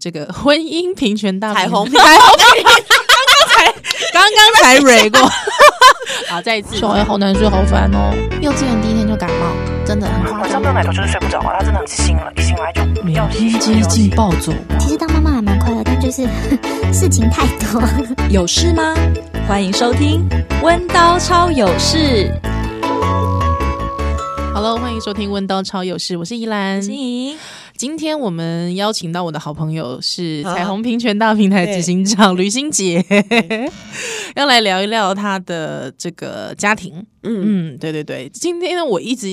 这个 婚姻平权大彩虹，彩虹平，刚刚才刚刚才蕊过，好，再一次，小孩好难睡，好烦哦。幼稚园第一天就感冒，真的很夸张。晚上没有奶头就是睡不着啊，他真的很醒了，一醒来就每天接近暴走。其实当妈妈还蛮快乐，但就是事情太多。有事吗？欢迎收听《温刀超有事》。Hello，欢迎收听《温刀超有事》，我是依兰。今天我们邀请到我的好朋友是彩虹平权大平台执行长吕欣杰，要来聊一聊他的这个家庭。嗯嗯，对对对，今天呢，我一直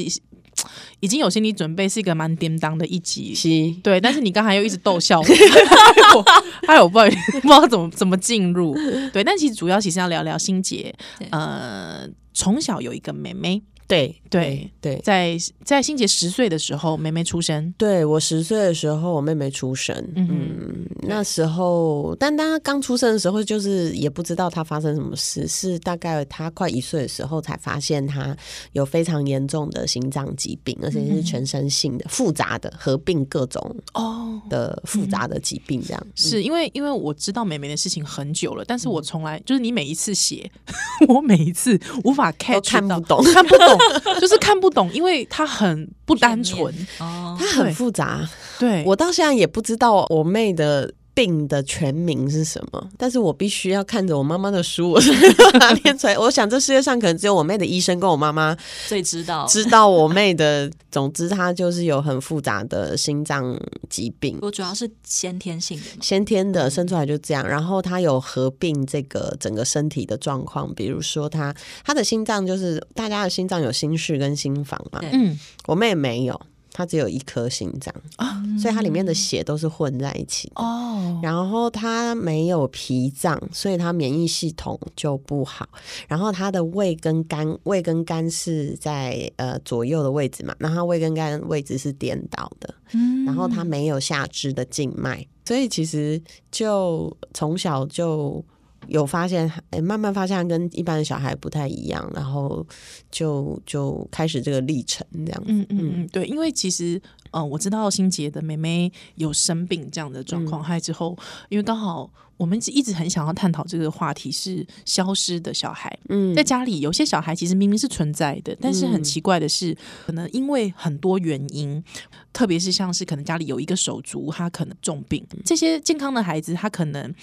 已经有心理准备，是一个蛮叮当的一集。是，对，但是你刚才又一直逗笑我，哎我不知道不知道怎么怎么进入。对，但其实主要其实要聊聊心杰，呃，从小有一个妹妹。对对对，在在欣洁十岁的时候，妹妹出生。对，我十岁的时候，我妹妹出生。嗯，嗯，那时候，但她刚出生的时候，就是也不知道她发生什么事，是大概她快一岁的时候才发现她有非常严重的心脏疾病，而且是全身性的、嗯、复杂的，合并各种哦的复杂的疾病。这样、嗯、是因为因为我知道妹妹的事情很久了，但是我从来就是你每一次写，我每一次无法 catch 看不懂，看不懂。就是看不懂，因为他很不单纯，他很复杂。对，我到现在也不知道我妹的病的全名是什么，但是我必须要看着我妈妈的书，我 拿念出来。我想这世界上可能只有我妹的医生跟我妈妈最知道知道我妹的。总之，她就是有很复杂的心脏疾病。我主要是先天性的，先天的生出来就这样。然后她有合并这个整个身体的状况，比如说她她的心脏就是大家的心脏有心室跟心房嘛，嗯，我妹没有。他只有一颗心脏啊，所以它里面的血都是混在一起哦。然后它没有脾脏，所以它免疫系统就不好。然后它的胃跟肝，胃跟肝是在呃左右的位置嘛，然后胃跟肝位置是颠倒的。嗯，然后它没有下肢的静脉，所以其实就从小就。有发现，哎，慢慢发现跟一般的小孩不太一样，然后就就开始这个历程这样子。嗯嗯嗯，对，因为其实，嗯、呃，我知道新杰的妹妹有生病这样的状况，还、嗯、之后，因为刚好。我们一直很想要探讨这个话题，是消失的小孩。嗯，在家里有些小孩其实明明是存在的，但是很奇怪的是，可能因为很多原因，特别是像是可能家里有一个手足，他可能重病，这些健康的孩子，他可能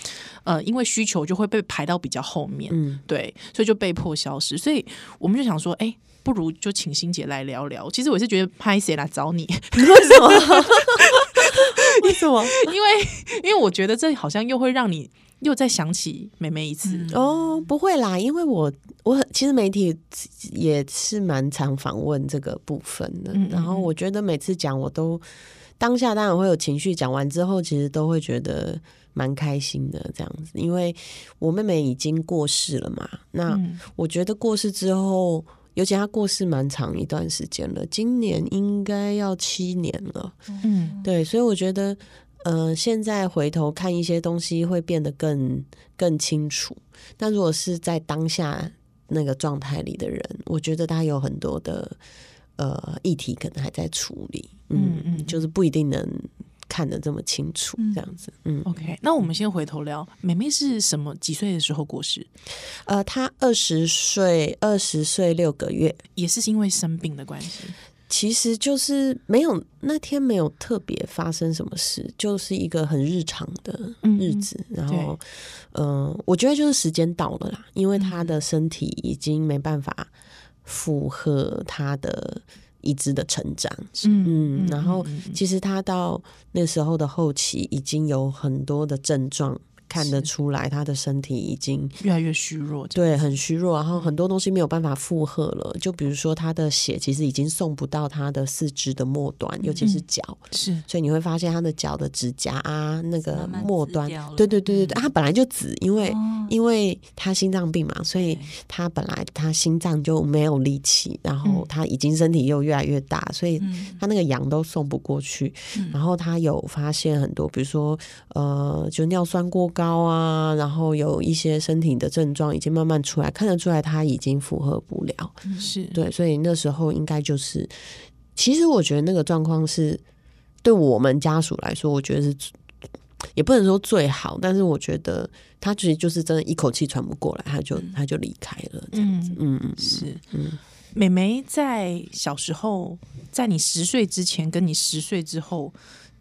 呃因为需求就会被排到比较后面。嗯，对，所以就被迫消失。所以我们就想说，哎，不如就请欣姐来聊聊。其实我是觉得拍谁来找你？为什么？为什么？因为因为我觉得这好像又会让你又再想起妹妹一次。嗯、哦，不会啦，因为我我其实媒体也是蛮常访问这个部分的，嗯嗯，然后我觉得每次讲我都当下当然会有情绪，讲完之后其实都会觉得蛮开心的这样子，因为我妹妹已经过世了嘛。那我觉得过世之后。尤其他过世蛮长一段时间了，今年应该要七年了。嗯，对，所以我觉得，呃，现在回头看一些东西会变得更更清楚。但如果是在当下那个状态里的人，我觉得他有很多的呃议题可能还在处理。嗯嗯，就是不一定能。看得这么清楚，这样子，嗯，OK。那我们先回头聊，妹妹是什么几岁的时候过世？呃，她二十岁，二十岁六个月，也是因为生病的关系。其实就是没有那天没有特别发生什么事，就是一个很日常的日子。嗯、然后，嗯、呃，我觉得就是时间到了啦，因为她的身体已经没办法负荷她的。一直的成长，嗯，然后其实他到那时候的后期已经有很多的症状。看得出来，他的身体已经越来越虚弱，对，很虚弱，然后很多东西没有办法负荷了。就比如说，他的血其实已经送不到他的四肢的末端，尤其是脚，是。所以你会发现他的脚的指甲啊，那个末端，对对对对对，他本来就紫，因为因为他心脏病嘛，所以他本来他心脏就没有力气，然后他已经身体又越来越大，所以他那个羊都送不过去。然后他有发现很多，比如说呃，就尿酸过高。高啊，然后有一些身体的症状已经慢慢出来，看得出来他已经负荷不了，是。对，所以那时候应该就是，其实我觉得那个状况是对我们家属来说，我觉得是也不能说最好，但是我觉得他其实就是真的一口气喘不过来，他就他就离开了这样子。嗯嗯，是嗯。妹妹在小时候，在你十岁之前跟你十岁之后，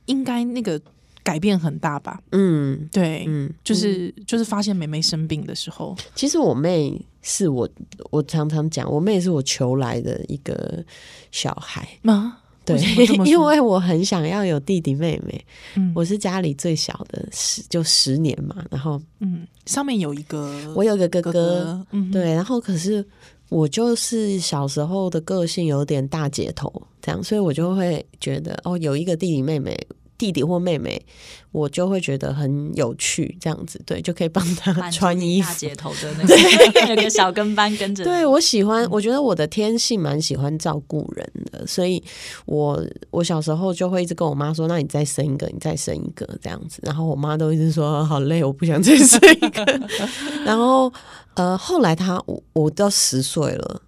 应该那个改变很大吧？嗯，对，嗯，就是就是发现妹妹生病的时候，其实我妹是我，我常常讲，我妹是我求来的一个小孩吗？对，因为我很想要有弟弟妹妹，嗯，我是家里最小的十就十年嘛，然后嗯，上面有一个，我有个哥哥，哥哥。嗯，对，然后可是。我就是小时候的个性有点大姐头，这样，所以我就会觉得哦，有一个弟弟妹妹，弟弟或妹妹，我就会觉得很有趣，这样子，对，就可以帮他穿衣服。大姐头的那个，有个小跟班跟着。对，我喜欢，我觉得我的天性蛮喜欢照顾人的，所以我我小时候就会一直跟我妈说：“那你再生一个，你再生一个，这样子。”然后我妈都一直说：“好累，我不想再生一个。”然后。呃，后来他我我到十岁了，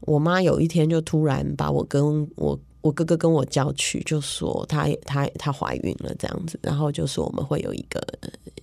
我妈有一天就突然把我跟我我哥哥跟我叫去，就说她她她怀孕了这样子，然后就说我们会有一个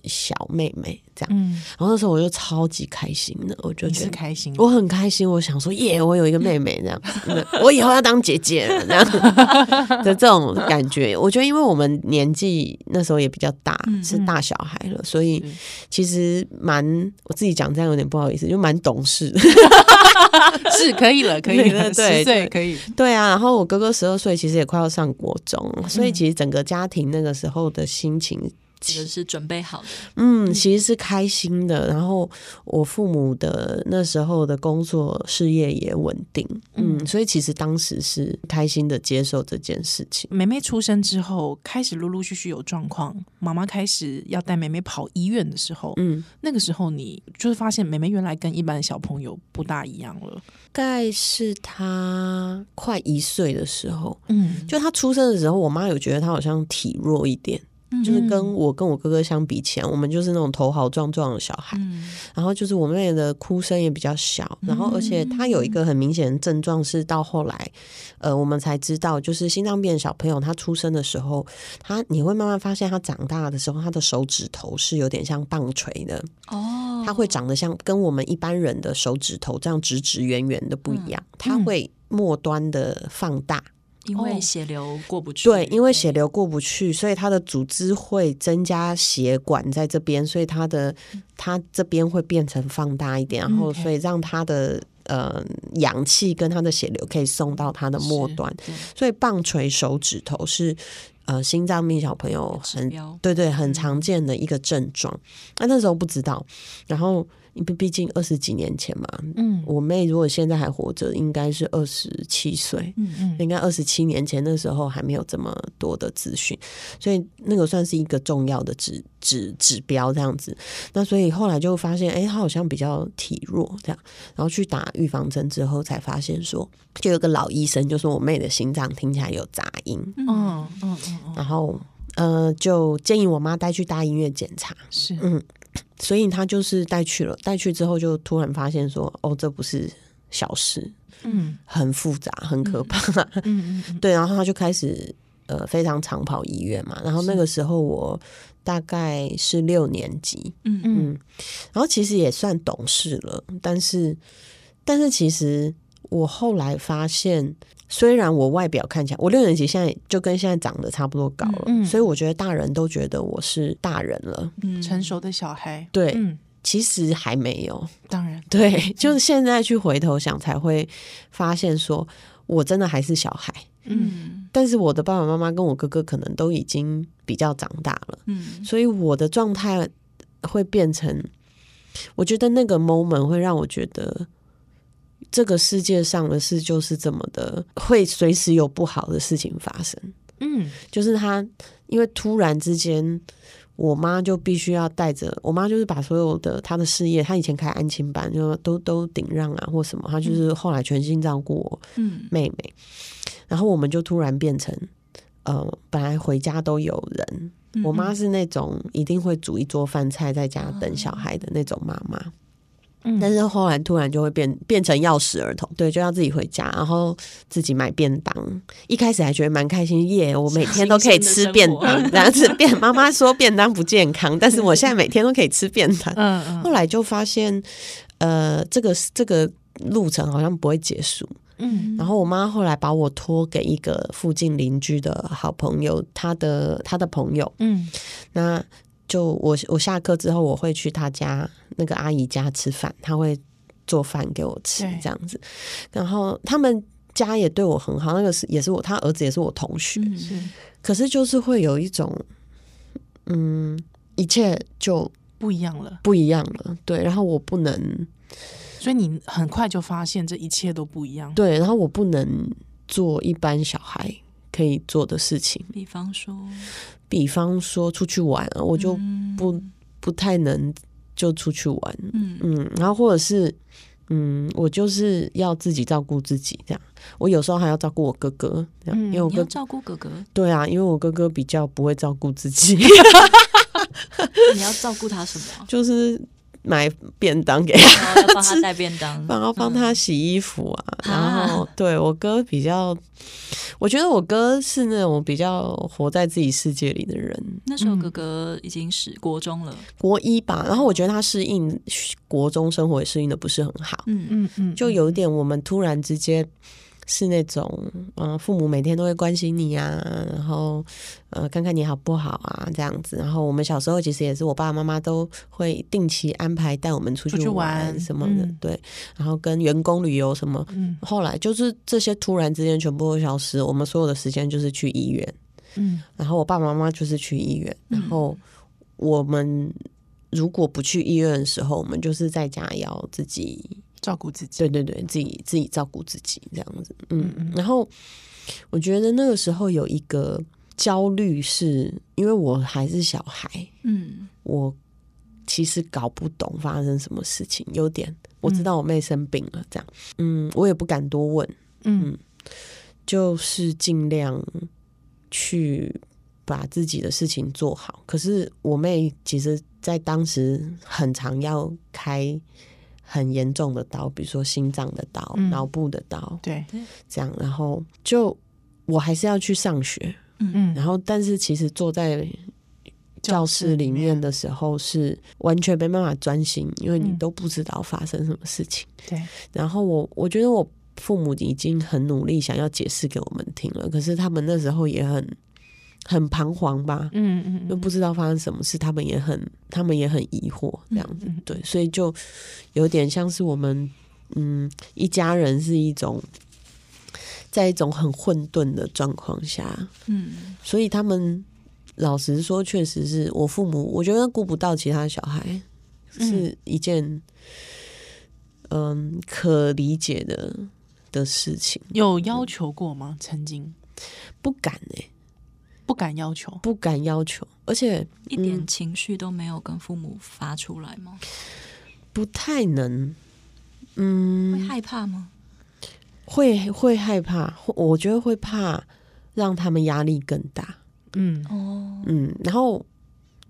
小妹妹这样，嗯，然后那时候我就超级开心的，我就觉得开心，我很开心，我想说耶，我有一个妹妹这样，我以后要当姐姐了这样的这种感觉。我觉得因为我们年纪那时候也比较大，是大小孩了，所以其实蛮我自己讲这样有点不好意思，就蛮懂事，是可以了，可以了，对对可以，对啊。然后我哥哥十二岁，其实也快要上国中，所以其实整个家庭那个时候的心情。其实是准备好的，嗯，其实是开心的。然后我父母的那时候的工作事业也稳定，嗯，所以其实当时是开心的接受这件事情。妹妹出生之后，开始陆陆续续有状况，妈妈开始要带妹妹跑医院的时候，嗯，那个时候你就是发现妹妹原来跟一般的小朋友不大一样了。大概是她快一岁的时候，嗯，就她出生的时候，我妈有觉得她好像体弱一点。就是跟我跟我哥哥相比起来，我们就是那种头好壮壮的小孩。嗯、然后就是我妹的哭声也比较小，然后而且她有一个很明显的症状是到后来，呃，我们才知道，就是心脏病的小朋友他出生的时候，他你会慢慢发现他长大的时候，他的手指头是有点像棒槌的哦，他会长得像跟我们一般人的手指头这样直直圆圆的不一样，他会末端的放大。因为血流过不去，对，因为血流过不去，所以它的组织会增加血管在这边，所以它的它这边会变成放大一点，然后所以让它的呃氧气跟它的血流可以送到它的末端，所以棒槌手指头是呃心脏病小朋友很对对很常见的一个症状，那那时候不知道，然后。因为毕竟二十几年前嘛，嗯，我妹如果现在还活着，应该是二十七岁，嗯嗯，应该二十七年前那时候还没有这么多的资讯，所以那个算是一个重要的指指指标这样子。那所以后来就发现，哎，她好像比较体弱这样，然后去打预防针之后，才发现说，就有个老医生就说我妹的心脏听起来有杂音，嗯嗯嗯，然后呃，就建议我妈带去大医院检查，是嗯。所以他就是带去了，带去之后就突然发现说，哦，这不是小事，嗯，很复杂，很可怕，嗯对，然后他就开始呃非常长跑医院嘛，然后那个时候我大概是六年级，嗯嗯，然后其实也算懂事了，但是但是其实我后来发现。虽然我外表看起来，我六年级现在就跟现在长得差不多高了，嗯，所以我觉得大人都觉得我是大人了，嗯，成熟的小孩。对，嗯，其实还没有，当然，对，就是现在去回头想才会发现，说我真的还是小孩，嗯，但是我的爸爸妈妈跟我哥哥可能都已经比较长大了，嗯，所以我的状态会变成，我觉得那个 moment 会让我觉得。这个世界上的事就是这么的，会随时有不好的事情发生。嗯，就是他，因为突然之间，我妈就必须要带着我妈，就是把所有的她的事业，她以前开安亲班，就都都顶让啊，或什么，她就是后来全心照顾我妹妹。嗯，然后我们就突然变成，呃，本来回家都有人，我妈是那种一定会煮一桌饭菜在家等小孩的那种妈妈。嗯，但是后来突然就会变变成钥匙儿童，对，就要自己回家，然后自己买便当。一开始还觉得蛮开心，耶，我每天都可以吃便当，这样子。便妈妈说便当不健康，但是我现在每天都可以吃便当。嗯嗯。后来就发现，呃，这个这个路程好像不会结束。嗯。然后我妈后来把我托给一个附近邻居的好朋友，他的他的朋友。嗯。那。就我我下课之后，我会去他家那个阿姨家吃饭，他会做饭给我吃这样子。然后他们家也对我很好，那个是也是我他儿子也是我同学。嗯、可是就是会有一种，嗯，一切就不一样了，不一样了。对，然后我不能，所以你很快就发现这一切都不一样。对，然后我不能做一般小孩可以做的事情，比方说。比方说出去玩，我就不、嗯、不太能就出去玩，嗯嗯，然后或者是嗯，我就是要自己照顾自己这样。我有时候还要照顾我哥哥，这样，嗯、因为我哥照顾哥哥，对啊，因为我哥哥比较不会照顾自己。你要照顾他什么？就是。买便当给他，帮他带便当，然后帮他洗衣服啊。嗯、然后对我哥比较，我觉得我哥是那种比较活在自己世界里的人。那时候哥哥已经是国中了，国一吧。然后我觉得他适应国中生活也适应的不是很好。嗯嗯嗯，就有一点我们突然之间。是那种，嗯，父母每天都会关心你啊，然后，呃，看看你好不好啊，这样子。然后我们小时候其实也是，我爸爸妈妈都会定期安排带我们出去玩什么的，对。然后跟员工旅游什么，嗯。后来就是这些突然之间全部都消失，我们所有的时间就是去医院，嗯。然后我爸爸妈妈就是去医院，然后我们如果不去医院的时候，我们就是在家要自己。照顾自己，对对对，自己自己照顾自己这样子，嗯，嗯，然后我觉得那个时候有一个焦虑，是因为我还是小孩，嗯，我其实搞不懂发生什么事情，有点我知道我妹生病了，这样，嗯，我也不敢多问，嗯，嗯，就是尽量去把自己的事情做好。可是我妹其实，在当时很常要开。很严重的刀，比如说心脏的刀、脑、嗯、部的刀，对，这样，然后就我还是要去上学，嗯。嗯，然后但是其实坐在教室里面的时候是完全没办法专心，因为你都不知道发生什么事情，对、嗯。然后我我觉得我父母已经很努力想要解释给我们听了，可是他们那时候也很。很彷徨吧，嗯嗯，又不知道发生什么事，他们也很，他们也很疑惑，这样子，对，所以就有点像是我们，嗯，一家人是一种，在一种很混沌的状况下，嗯，所以他们老实说，确实是我父母，我觉得顾不到其他小孩是一件，嗯，可理解的的事情。有要求过吗？曾经不敢欸。不敢要求，不敢要求，而且一点情绪都没有跟父母发出来吗？不太能，嗯，会害怕吗？会会害怕，我觉得会怕让他们压力更大。嗯。哦，嗯，然后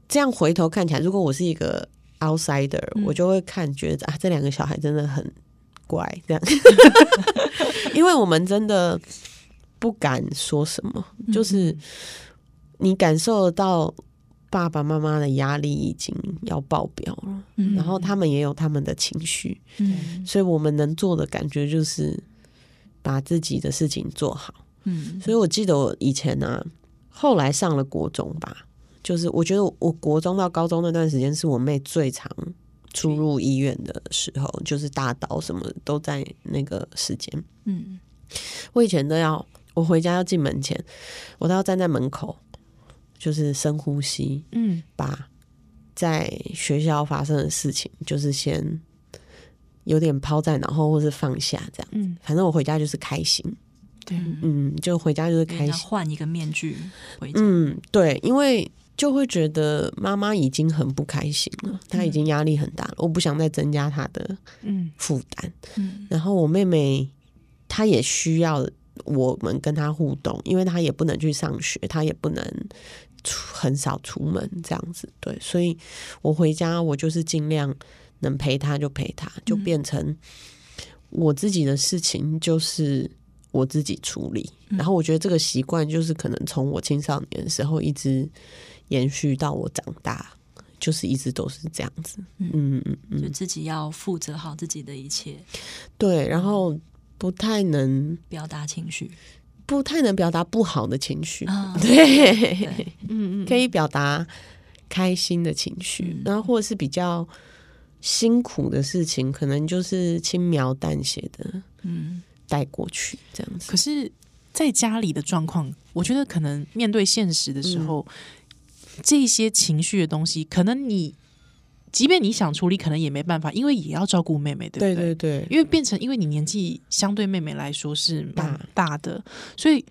这样回头看起来，如果我是一个 outsider，嗯，我就会看觉得啊，这两个小孩真的很乖，这样，因为我们真的不敢说什么，就是。你感受得到爸爸妈妈的压力已经要爆表了，嗯，然后他们也有他们的情绪，嗯，所以我们能做的感觉就是把自己的事情做好，嗯，所以我记得我以前呢，啊，后来上了国中吧，就是我觉得我国中到高中那段时间是我妹最长出入医院的时候，就是大刀什么都在那个时间，嗯，我以前都要我回家要进门前，我都要站在门口。就是深呼吸，嗯，把在学校发生的事情，就是先有点抛在脑后，或是放下这样，嗯，反正我回家就是开心，对，嗯，就回家就是开心，换一个面具回家，嗯，对，因为就会觉得妈妈已经很不开心了，她已经压力很大了，嗯，我不想再增加她的嗯负担，嗯，然后我妹妹她也需要我们跟他互动，因为他也不能去上学，他也不能。出很少出门这样子，对，所以我回家我就是尽量能陪他就陪他，就变成我自己的事情就是我自己处理。嗯、然后我觉得这个习惯就是可能从我青少年的时候一直延续到我长大，就是一直都是这样子。嗯嗯嗯，就自己要负责好自己的一切。对，然后不太能表达情绪，不太能表达不好的情绪。啊、对，嗯嗯，可以表达开心的情绪，嗯、然后或者是比较。辛苦的事情，可能就是轻描淡写的，嗯，带过去这样子。可是，在家里的状况，我觉得可能面对现实的时候，嗯、这些情绪的东西，可能你即便你想处理，可能也没办法，因为也要照顾妹妹，对不对？对对对，因为变成，因为你年纪相对妹妹来说是蛮大的，大所以。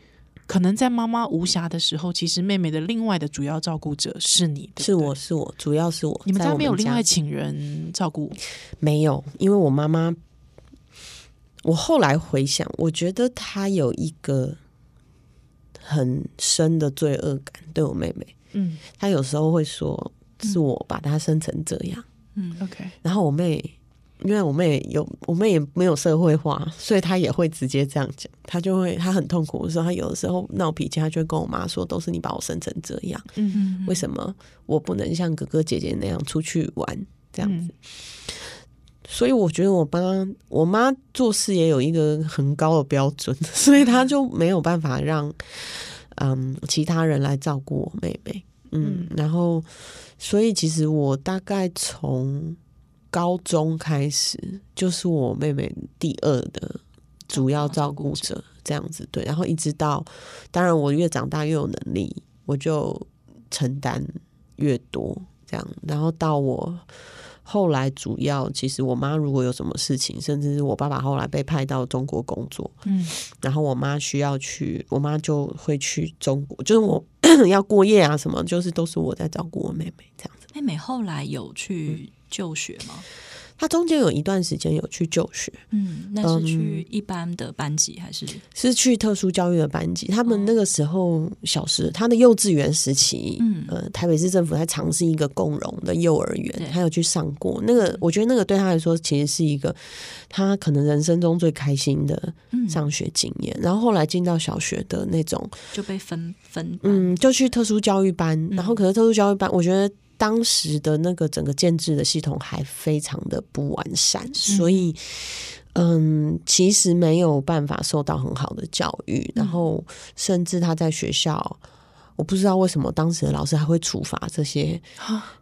可能在妈妈无暇的时候，其实妹妹的另外的主要照顾者是你，对对，是我是我，主要是我。你们家没有另外请人照顾？没有，因为我妈妈，我后来回想，我觉得她有一个很深的罪恶感，对我妹妹。嗯，她有时候会说是我把她生成这样。嗯，OK。然后我妹。因为我妹有，我妹也没有社会化，所以她也会直接这样讲。她就会，她很痛苦的时候，她有的时候闹脾气，她就会跟我妈说：“都是你把我生成这样，嗯哼，为什么我不能像哥哥姐姐那样出去玩这样子？”嗯、所以我觉得我妈，我妈做事也有一个很高的标准，所以她就没有办法让嗯其他人来照顾我妹妹。嗯，嗯然后所以其实我大概从。高中开始就是我妹妹第二的主要照顾者，这样子对，然后一直到，当然我越长大越有能力，我就承担越多这样，然后到我后来主要，其实我妈如果有什么事情，甚至是我爸爸后来被派到中国工作，嗯，然后我妈需要去，我妈就会去中国，就是我 要过夜啊什么，就是都是我在照顾我妹妹这样子。妹妹后来有去。嗯就学吗？他中间有一段时间有去就学，嗯，那是去一般的班级还是？是去特殊教育的班级。他们那个时候小时，他的幼稚园时期，嗯，呃，台北市政府在尝试一个共融的幼儿园，他有去上过。那个，我觉得那个对他来说，其实是一个他可能人生中最开心的上学经验。然后后来进到小学的那种，就被分分，嗯，就去特殊教育班。然后可是特殊教育班，我觉得。当时的那个整个建制的系统还非常的不完善，所以，嗯，其实没有办法受到很好的教育。然后，甚至他在学校，我不知道为什么当时的老师还会处罚这些，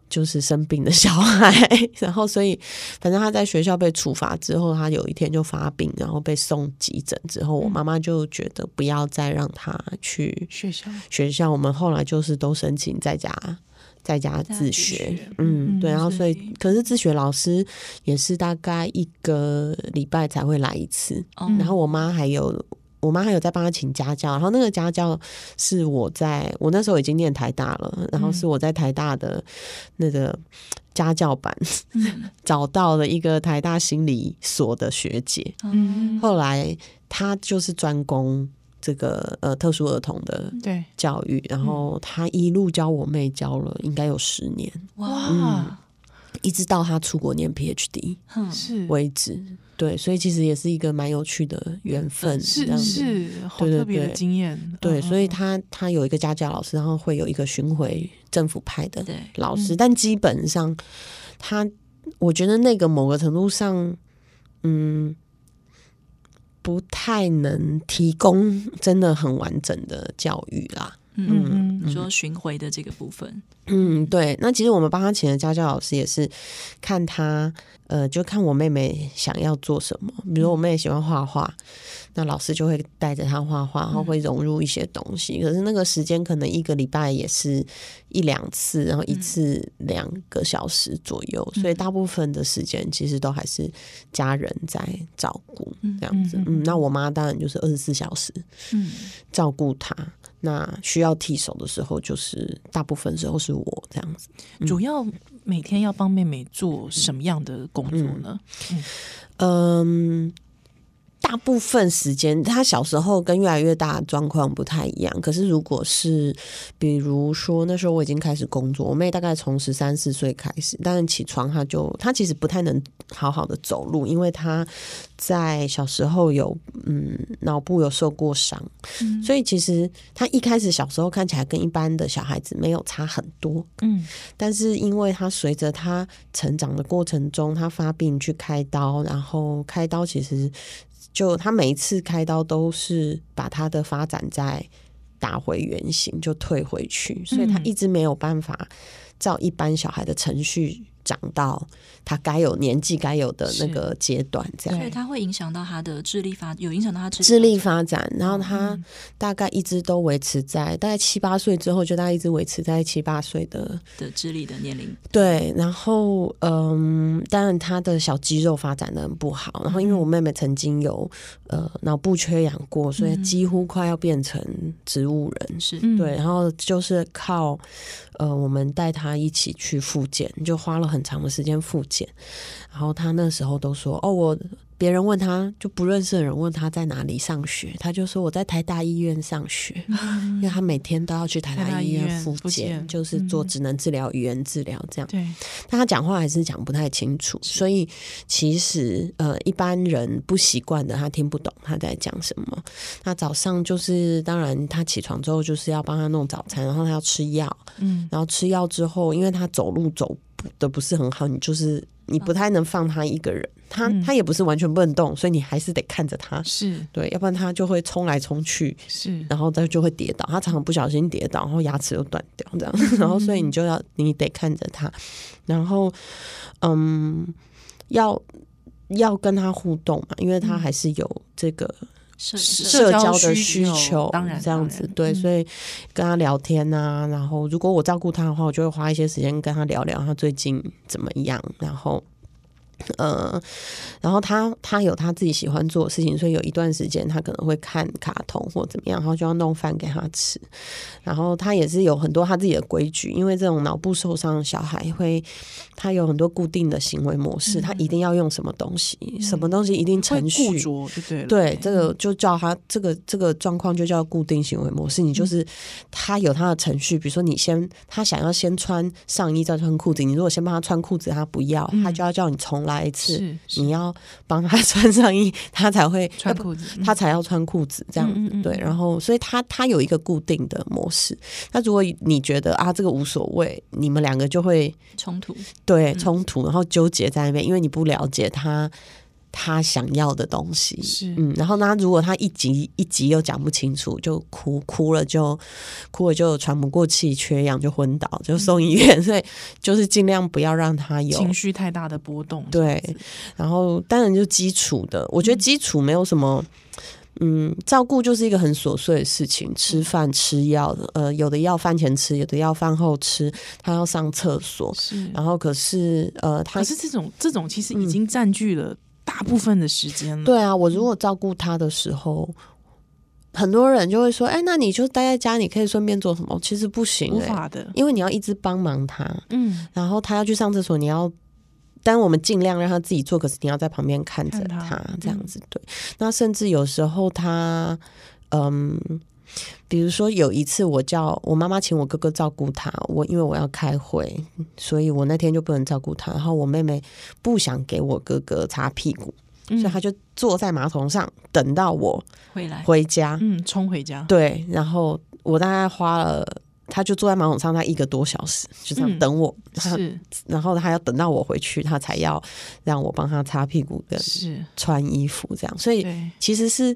就是生病的小孩。然后，所以，反正他在学校被处罚之后，他有一天就发病，然后被送急诊。之后，我妈妈就觉得不要再让他去学校。学校，我们后来就是都申请在家。在家自学，嗯，对，然后所以，可是自学老师也是大概一个礼拜才会来一次，然后我妈还有，我妈还有在帮她请家教，然后那个家教是我在我那时候已经念台大了，然后是我在台大的那个家教班 找到了一个台大心理所的学姐，后来她就是专攻。这个呃特殊儿童的教育，然后他一路教我妹教了应该有十年哇、嗯，一直到他出国念 PhD 是。为止，对，所以其实也是一个蛮有趣的缘分，是是，好特别的经验，对，对，所以他他有一个家教老师，然后会有一个巡回政府派的老师，但基本上他我觉得那个某个程度上，嗯。不太能提供真的很完整的教育啦。嗯，嗯，你说巡回的这个部分，嗯，对。那其实我们帮他请的家教老师也是看他，呃，就看我妹妹想要做什么。比如我妹妹喜欢画画。那老师就会带着她画画，然后会融入一些东西。嗯、可是那个时间可能一个礼拜也是一两次，然后一次两个小时左右，嗯、所以大部分的时间其实都还是家人在照顾这样子。嗯，那我妈当然就是二十四小时，嗯，照顾她。那需要替手的时候，就是大部分时候是我这样子。嗯、主要每天要帮妹妹做什么样的工作呢？嗯。嗯大部分时间，他小时候跟越来越大的状况不太一样。可是如果是比如说那时候我已经开始工作，我妹大概从十三四岁开始，但是起床她就她其实不太能好好的走路，因为她在小时候有嗯脑部有受过伤，嗯，所以其实她一开始小时候看起来跟一般的小孩子没有差很多，嗯，但是因为她随着她成长的过程中，她发病去开刀，然后开刀其实。就他每一次开刀都是把他的发展再打回原形，就退回去，所以他一直没有办法照一般小孩的程序。长到他该有年纪该有的那个阶段，这样，所以他会影响到他的智力发，有影响到他智智力发展。然后他大概一直都维持在大概七八岁之后，就大概一直维持在七八岁的的智力的年龄。对，然后嗯，当然他的小肌肉发展的很不好。然后因为我妹妹曾经有呃脑部缺氧过，所以几乎快要变成植物人。是对，然后就是靠。呃，我们带他一起去复健，就花了很长的时间复健。然后他那时候都说：“哦，我。”别人问他就不认识的人问他在哪里上学，他就说我在台大医院上学，嗯、因为他每天都要去台大医院复检，就是做职能治疗、语言治疗这样。对，但他讲话还是讲不太清楚，所以其实呃一般人不习惯的，他听不懂他在讲什么。那早上就是当然他起床之后就是要帮他弄早餐，然后他要吃药，嗯，然后吃药之后，因为他走路走的不是很好，你就是。你不太能放他一个人，他他也不是完全不能动，所以你还是得看着他，是。对，要不然他就会冲来冲去，是，然后再就会跌倒，他常常不小心跌倒，然后牙齿又断掉这样，然后所以你就要你得看着他，然后嗯，要要跟他互动嘛，因为他还是有这个社社交的需求，当然这样子对，所以跟他聊天啊，然后如果我照顾他的话，我就会花一些时间跟他聊聊他最近怎么样，然后。呃，然后他他有他自己喜欢做的事情，所以有一段时间他可能会看卡通或怎么样，然后就要弄饭给他吃。然后他也是有很多他自己的规矩，因为这种脑部受伤的小孩会，他有很多固定的行为模式，嗯、他一定要用什么东西，嗯、什么东西一定程序，对对，这个就叫他这个这个状况就叫固定行为模式。你就是他有他的程序，比如说你先他想要先穿上衣再穿裤子，你如果先帮他穿裤子，他不要，他就要叫你重来。来一次，你要帮他穿上衣，他才会 穿裤子，他才要穿裤子，这样子嗯嗯嗯对。然后，所以他他有一个固定的模式。那如果你觉得啊，这个无所谓，你们两个就会冲突，对，冲突，然后纠结在那边，因为你不了解他。他想要的东西是嗯，然后呢，如果他一集一集又讲不清楚，就哭哭了就，就哭了就喘不过气，缺氧就昏倒，就送医院。嗯、所以就是尽量不要让他有情绪太大的波动。对，然后当然就基础的，我觉得基础没有什么，嗯，嗯，照顾就是一个很琐碎的事情，吃饭吃药，呃，有的药饭前吃，有的药饭后吃，他要上厕所，是，然后可是呃，他可是这种这种其实已经占据了。大部分的时间，对啊，我如果照顾他的时候，很多人就会说：“哎，那你就待在家，你可以顺便做什么？”其实不行，无法的，因为你要一直帮忙他，嗯，然后他要去上厕所，你要，但我们尽量让他自己做，可是你要在旁边看着他，这样子对。那甚至有时候他，嗯。比如说有一次，我叫我妈妈请我哥哥照顾他，我因为我要开会，所以我那天就不能照顾他。然后我妹妹不想给我哥哥擦屁股，嗯、所以他就坐在马桶上等到我回来回家，嗯，冲回家。对，然后我大概花了，他就坐在马桶上，他一个多小时就这样等我，嗯、是，然后他要等到我回去，他才要让我帮他擦屁股跟穿衣服这样。所以其实是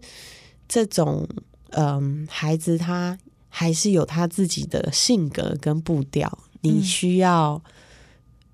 这种。嗯，孩子他还是有他自己的性格跟步调，你需要、嗯、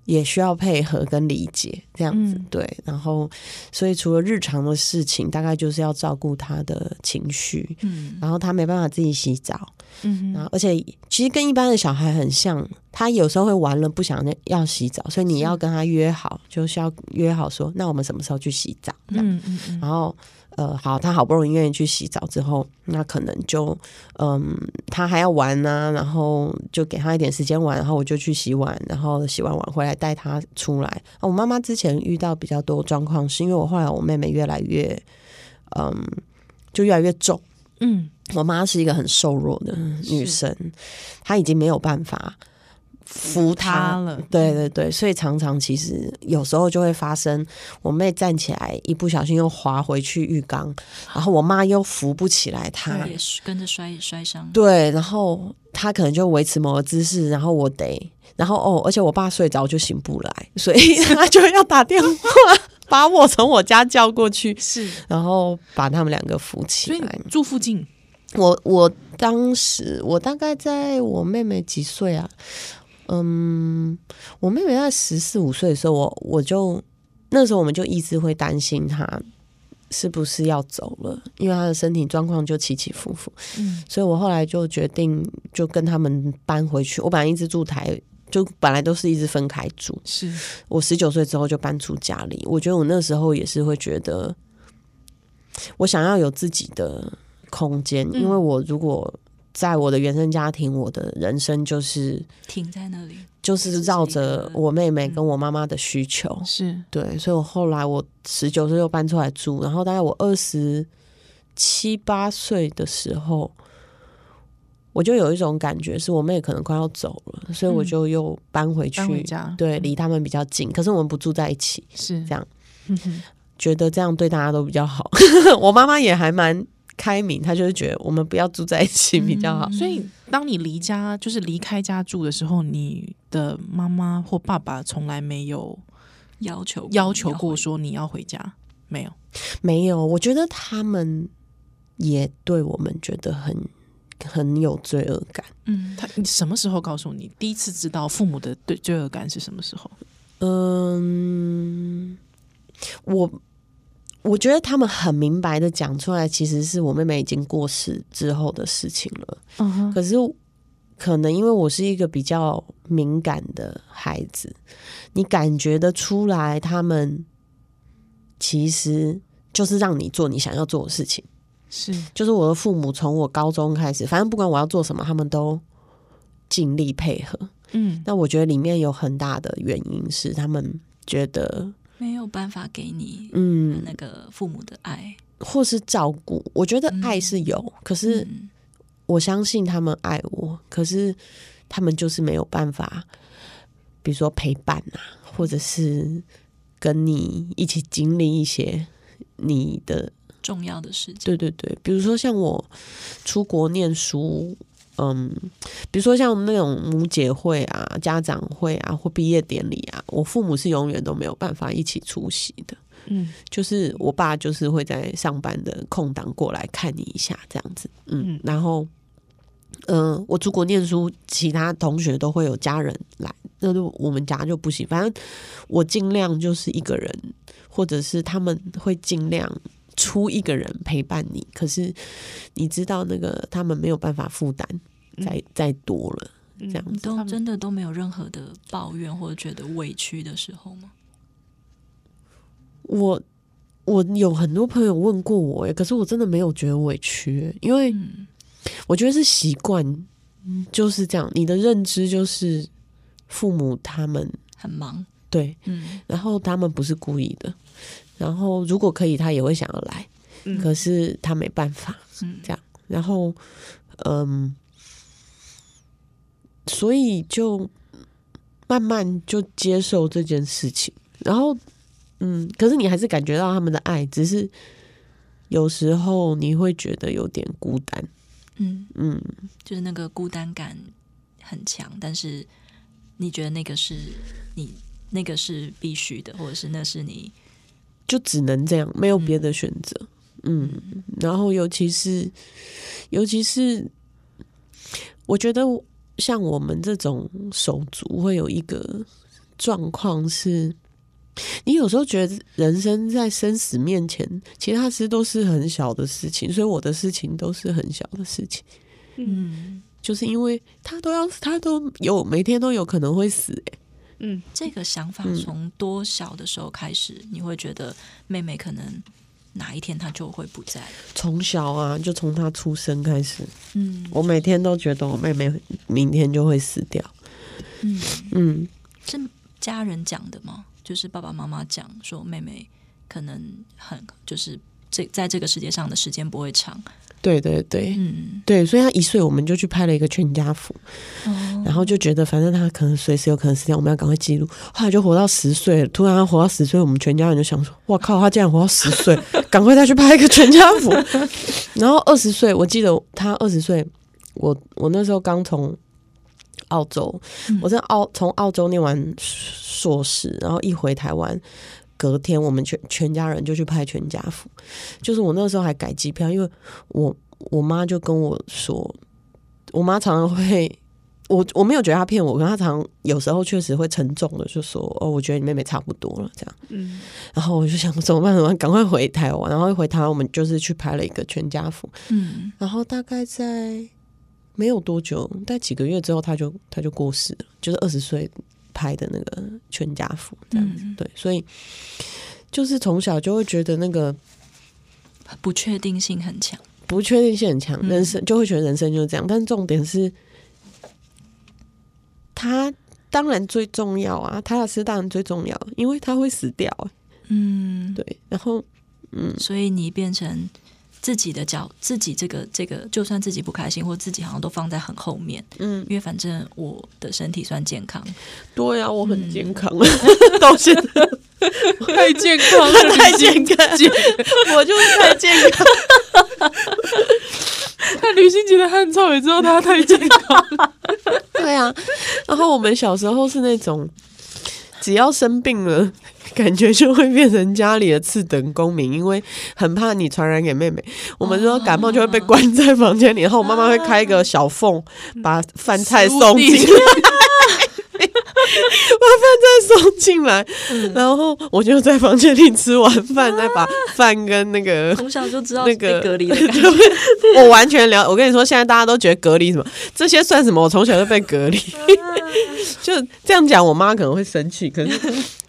也需要配合跟理解这样子，嗯、对。然后，所以除了日常的事情，大概就是要照顾他的情绪，嗯。然后他没办法自己洗澡，嗯哼。然后，而且其实跟一般的小孩很像，他有时候会玩了不想要洗澡，所以你要跟他约好，是就是要约好说，那我们什么时候去洗澡？嗯嗯嗯。然后。呃，好，他好不容易愿意去洗澡之后，那可能就，嗯，他还要玩呢、啊，然后就给他一点时间玩，然后我就去洗碗，然后洗完碗回来带他出来。我妈妈之前遇到比较多状况，是因为我后来我妹妹越来越，嗯，就越来越重。嗯，我妈是一个很瘦弱的女生，她已经没有办法扶她了。对对对，所以常常其实有时候就会发生，我妹站起来一不小心又滑回去浴缸，然后我妈又扶不起来她，也跟着摔摔伤。对，然后她可能就维持某个姿势，然后我得，然后哦，而且我爸睡着就醒不来，所以他 就要打电话。把我从我家叫过去，是，然后把他们两个扶起来。住附近，我我当时我大概在我妹妹几岁啊？嗯，我妹妹在十四五岁的时候，我我就那时候我们就一直会担心她是不是要走了，因为她的身体状况就起起伏伏。嗯，所以我后来就决定就跟他们搬回去。我本来一直住台。就本来都是一直分开住，是我十九岁之后就搬出家里。我觉得我那时候也是会觉得，我想要有自己的空间，嗯、因为我如果在我的原生家庭，我的人生就是停在那里，就是绕着我妹妹跟我妈妈的需求。是对，所以我后来我十九岁又搬出来住，然后大概我二十七八岁的时候。我就有一种感觉，是我妹可能快要走了，所以我就又搬回去，搬回家，对，离他们比较近。可是我们不住在一起，是这样，觉得这样对大家都比较好。我妈妈也还蛮开明，他就是觉得我们不要住在一起比较好。所以，当你离家就是离开家住的时候，你的妈妈或爸爸从来没有要求要求过说你要回家，没有，没有。我觉得他们也对我们觉得很。很有罪恶感。嗯，他你什么时候告诉你第一次知道父母的对罪恶感是什么时候？嗯，我我觉得他们很明白的讲出来，其实是我妹妹已经过世之后的事情了。嗯哼，可是可能因为我是一个比较敏感的孩子，你感觉得出来，他们其实就是让你做你想要做的事情。是，就是我的父母从我高中开始，反正不管我要做什么，他们都尽力配合。嗯，那我觉得里面有很大的原因是他们觉得没有办法给你嗯那个父母的爱，嗯，或是照顾。我觉得爱是有，嗯，可是我相信他们爱我，可是他们就是没有办法，比如说陪伴啊，或者是跟你一起经历一些你的。重要的事情，对对对，比如说像我出国念书，嗯，比如说像那种母姐会啊、家长会啊或毕业典礼啊，我父母是永远都没有办法一起出席的。嗯，就是我爸就是会在上班的空档过来看你一下这样子，嗯，然后，嗯，我出国念书，其他同学都会有家人来，那就我们家就不行。反正我尽量就是一个人，或者是他们会尽量。出一个人陪伴你，可是你知道那个他们没有办法负担，再再多了这样子，嗯，都真的都没有任何的抱怨或者觉得委屈的时候吗？我我有很多朋友问过我，哎，可是我真的没有觉得委屈，因为我觉得是习惯，就是这样。你的认知就是父母他们很忙，对，嗯，然后他们不是故意的。然后，如果可以，他也会想要来，嗯、可是他没办法，嗯、这样。然后，嗯，所以就慢慢就接受这件事情。然后，嗯，可是你还是感觉到他们的爱，只是有时候你会觉得有点孤单，嗯嗯，就是那个孤单感很强。但是你觉得那个是你那个是必须的，或者是那是你。就只能这样，没有别的选择。嗯，嗯，然后尤其是，尤其是，我觉得像我们这种手足会有一个状况是，你有时候觉得人生在生死面前，其他事都是很小的事情，所以我的事情都是很小的事情。嗯，就是因为他都要，他都有每天都有可能会死，欸，嗯，这个想法从多小的时候开始，嗯、你会觉得妹妹可能哪一天他就会不在了？从小啊，就从他出生开始。嗯，我每天都觉得我妹妹明天就会死掉。嗯嗯，是家人讲的吗？就是爸爸妈妈讲说妹妹可能很就是这在这个世界上的时间不会长。对对对，嗯，对，所以他一岁我们就去拍了一个全家福，哦、然后就觉得反正他可能随时有可能死掉，我们要赶快记录。后来就活到十岁了，突然他活到十岁，我们全家人就想说：哇靠，他竟然活到十岁，赶快再去拍一个全家福。然后二十岁，我记得他二十岁，我我那时候刚从澳洲，嗯、我在澳从澳洲念完硕士，然后一回台湾。隔天，我们全全家人就去拍全家福。就是我那时候还改机票，因为我我妈就跟我说，我妈常常会，我我没有觉得她骗我，可是她常常有时候确实会沉重的就说：“哦，我觉得你妹妹差不多了。”这样，嗯。然后我就想怎么办？怎么办？赶快回台湾。然后一回台湾，我们就是去拍了一个全家福。嗯。然后大概在没有多久，大概几个月之后，她就她就过世了，就是二十岁。拍的那个全家福这样子，嗯、对，所以就是从小就会觉得那个不确定性很强，不确定性很强，人生就会觉得人生就是这样。但重点是，他当然最重要啊，他的事当然最重要，因为他会死掉。嗯，对，然后嗯，所以你变成。自己的脚，自己这个这个，就算自己不开心，或自己好像都放在很后面。嗯，因为反正我的身体算健康。对呀、啊，我很健康，到现在太健康了，太健康，我就是太健康。看旅行节的汉超也知道他太健康。对啊，然后我们小时候是那种，只要生病了。感觉就会变成家里的次等公民，因为很怕你传染给妹妹。我们说感冒就会被关在房间里，然后我妈妈会开一个小缝，把饭菜送进来，把饭再送进来，然后我就在房间里吃完饭，再把饭跟那个从小就知道那个隔离的感觉。我完全了。我跟你说，现在大家都觉得隔离什么，这些算什么？我从小就被隔离，就这样讲，我妈可能会生气，可是。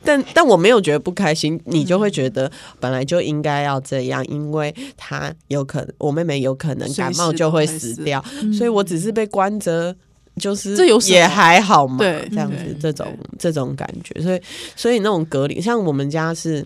但但我没有觉得不开心，你就会觉得本来就应该要这样，因为他有可能，我妹妹有可能感冒就会死掉，所以我只是被关着，就是这有也还好嘛，对，这样子这种这种感觉，所以所以那种隔离，像我们家是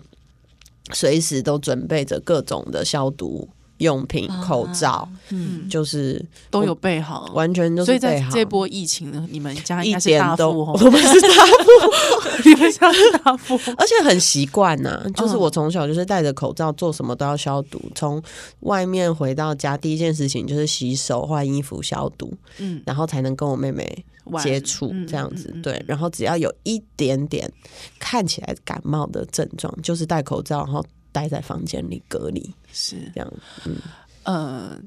随时都准备着各种的消毒。用品、口罩，嗯，就是都有备好，完全都是备好。所以在这波疫情呢，你们家应该是大富，我们是大富，你们家是大富，而且很习惯呐。就是我从小就是戴着口罩，做什么都要消毒。从外面回到家，第一件事情就是洗手、换衣服、消毒，嗯，然后才能跟我妹妹接触，这样子对。然后只要有一点点看起来感冒的症状，就是戴口罩，然后。待在房间里隔离是。这样，嗯。呃，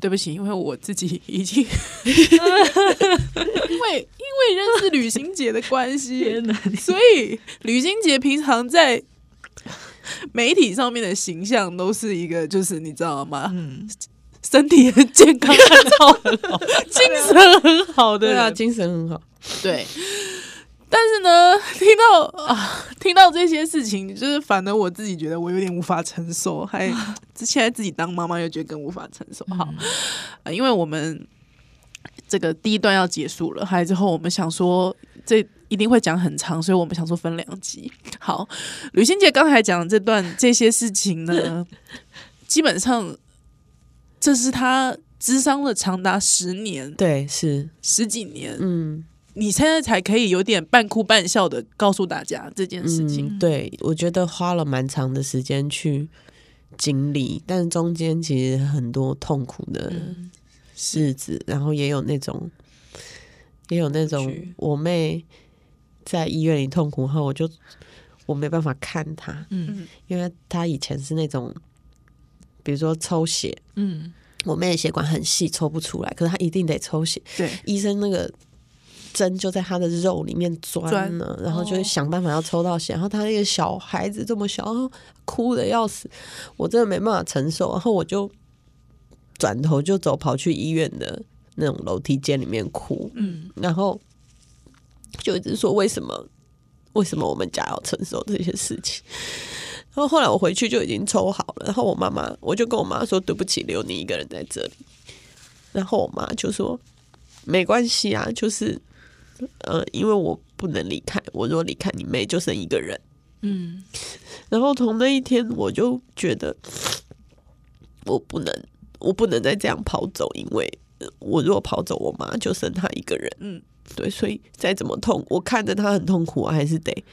对不起，因为我自己已经 因为因为认识旅行姐的关系，所以旅行姐平常在媒体上面的形象都是一个，就是你知道吗？嗯，身体很健康，很好，精神很好的，对啊，精神很好，对。但是呢，听到啊，听到这些事情，就是反而我自己觉得我有点无法承受，还 现在自己当妈妈又觉得更无法承受。好，啊，因为我们这个第一段要结束了，还之后我们想说这一定会讲很长，所以我们想说分两集。好，旅行姐刚才讲的这段这些事情呢，基本上这是她智商了长达十年，对，是十几年，嗯。你现在才可以有点半哭半笑的告诉大家这件事情。嗯，对，我觉得花了蛮长的时间去经历，但中间其实很多痛苦的日子，嗯、然后也有那种，也有那种我妹在医院里痛苦后，我就我没办法看她，嗯，因为她以前是那种，比如说抽血，嗯，我妹的血管很细，抽不出来，可是她一定得抽血，对，医生那个。针就在他的肉里面钻了，钻然后就会想办法要抽到血。哦、然后他那个小孩子这么小，然后哭的要死，我真的没办法承受。然后我就转头就走，跑去医院的那种楼梯间里面哭。嗯，然后就一直说为什么，为什么我们家要承受这些事情？然后后来我回去就已经抽好了。然后我妈妈，我就跟我妈说对不起，留你一个人在这里。然后我妈就说没关系啊，就是。呃，因为我不能离开，我若离开你妹，就剩一个人。嗯，然后从那一天，我就觉得 我不能，我不能再这样跑走，因为我如果跑走，我妈就剩她一个人。嗯，对，所以再怎么痛，我看着她很痛苦，我还是得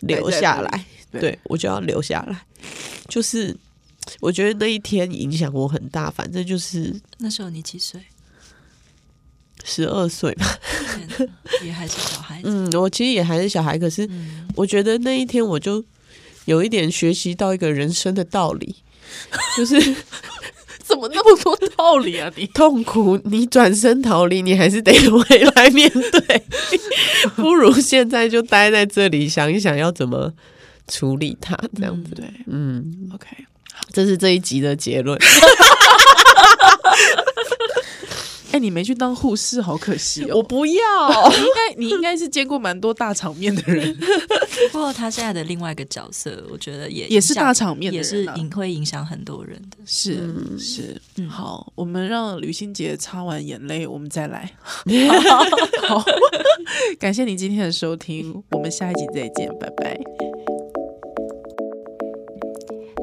留下来。对，对我就要留下来。就是我觉得那一天影响我很大，反正就是那时候你几岁？十二岁吧，也还是小孩子。嗯，我其实也还是小孩，可是我觉得那一天我就有一点学习到一个人生的道理，就是 怎么那么多道理啊？你 痛苦，你转身逃离，你还是得回来面对，不如现在就待在这里，想一想要怎么处理它，这样子。对，嗯，OK，这是这一集的结论。哎，你没去当护士，好可惜哦！我不要，你应该你应该是见过蛮多大场面的人。不过他现在的另外一个角色，我觉得也也是大场面的人，也是影会影响很多人的。是是，嗯，好，我们让吕欣洁擦完眼泪，我们再来。好，感谢你今天的收听，我们下一集再见，拜拜。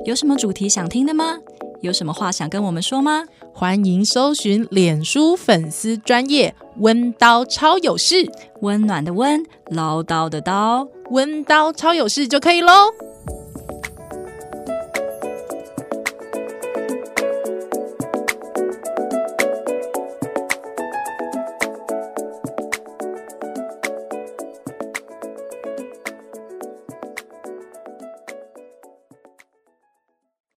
有什么主题想听的吗？有什么话想跟我们说吗？欢迎搜寻脸书粉丝专业温刀超有事，温暖的温，唠叨的叨，温刀超有事就可以喽。